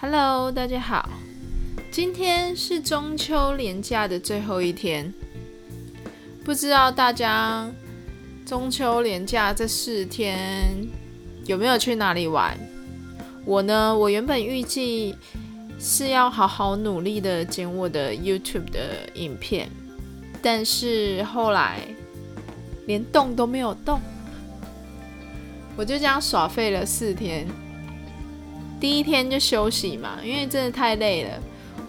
Hello，大家好，今天是中秋连假的最后一天，不知道大家中秋连假这四天有没有去哪里玩？我呢，我原本预计是要好好努力的剪我的 YouTube 的影片，但是后来连动都没有动，我就这样耍废了四天。第一天就休息嘛，因为真的太累了。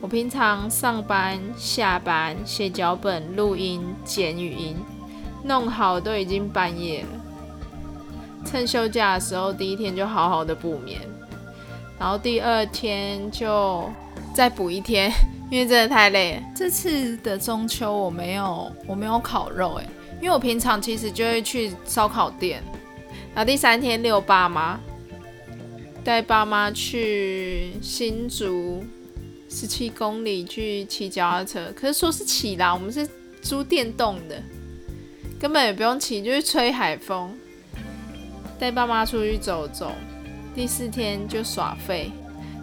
我平常上班、下班、写脚本、录音、剪语音，弄好都已经半夜了。趁休假的时候，第一天就好好的补眠，然后第二天就再补一天，因为真的太累了。这次的中秋我没有我没有烤肉诶，因为我平常其实就会去烧烤店。然后第三天六爸妈。带爸妈去新竹十七公里去骑脚踏车，可是说是骑啦，我们是租电动的，根本也不用骑，就是吹海风。带爸妈出去走走，第四天就耍废，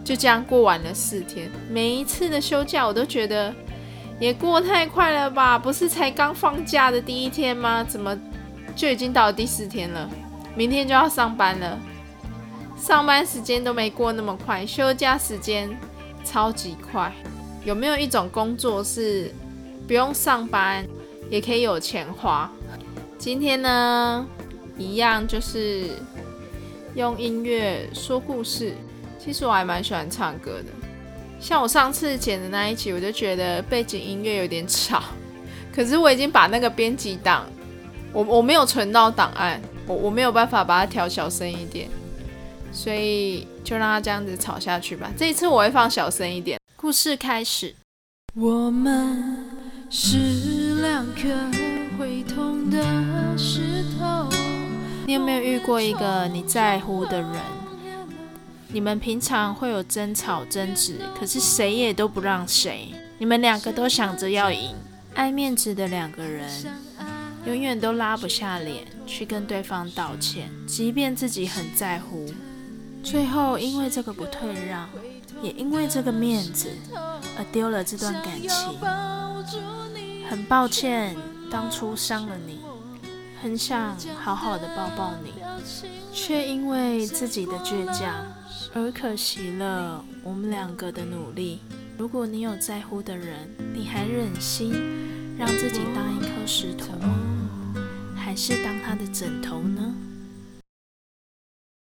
就这样过完了四天。每一次的休假，我都觉得也过太快了吧？不是才刚放假的第一天吗？怎么就已经到了第四天了？明天就要上班了。上班时间都没过那么快，休假时间超级快。有没有一种工作是不用上班也可以有钱花？今天呢，一样就是用音乐说故事。其实我还蛮喜欢唱歌的，像我上次剪的那一集，我就觉得背景音乐有点吵。可是我已经把那个编辑档，我我没有存到档案，我我没有办法把它调小声一点。所以就让他这样子吵下去吧。这一次我会放小声一点。故事开始。我们是两颗会痛的石头。你有没有遇过一个你在乎的人？你们平常会有争吵、争执，可是谁也都不让谁。你们两个都想着要赢，爱面子的两个人，永远都拉不下脸去跟对方道歉，即便自己很在乎。最后，因为这个不退让，也因为这个面子，而丢了这段感情。很抱歉，当初伤了你，很想好好的抱抱你，却因为自己的倔强，而可惜了我们两个的努力。如果你有在乎的人，你还忍心让自己当一颗石头？还是当他的枕头呢？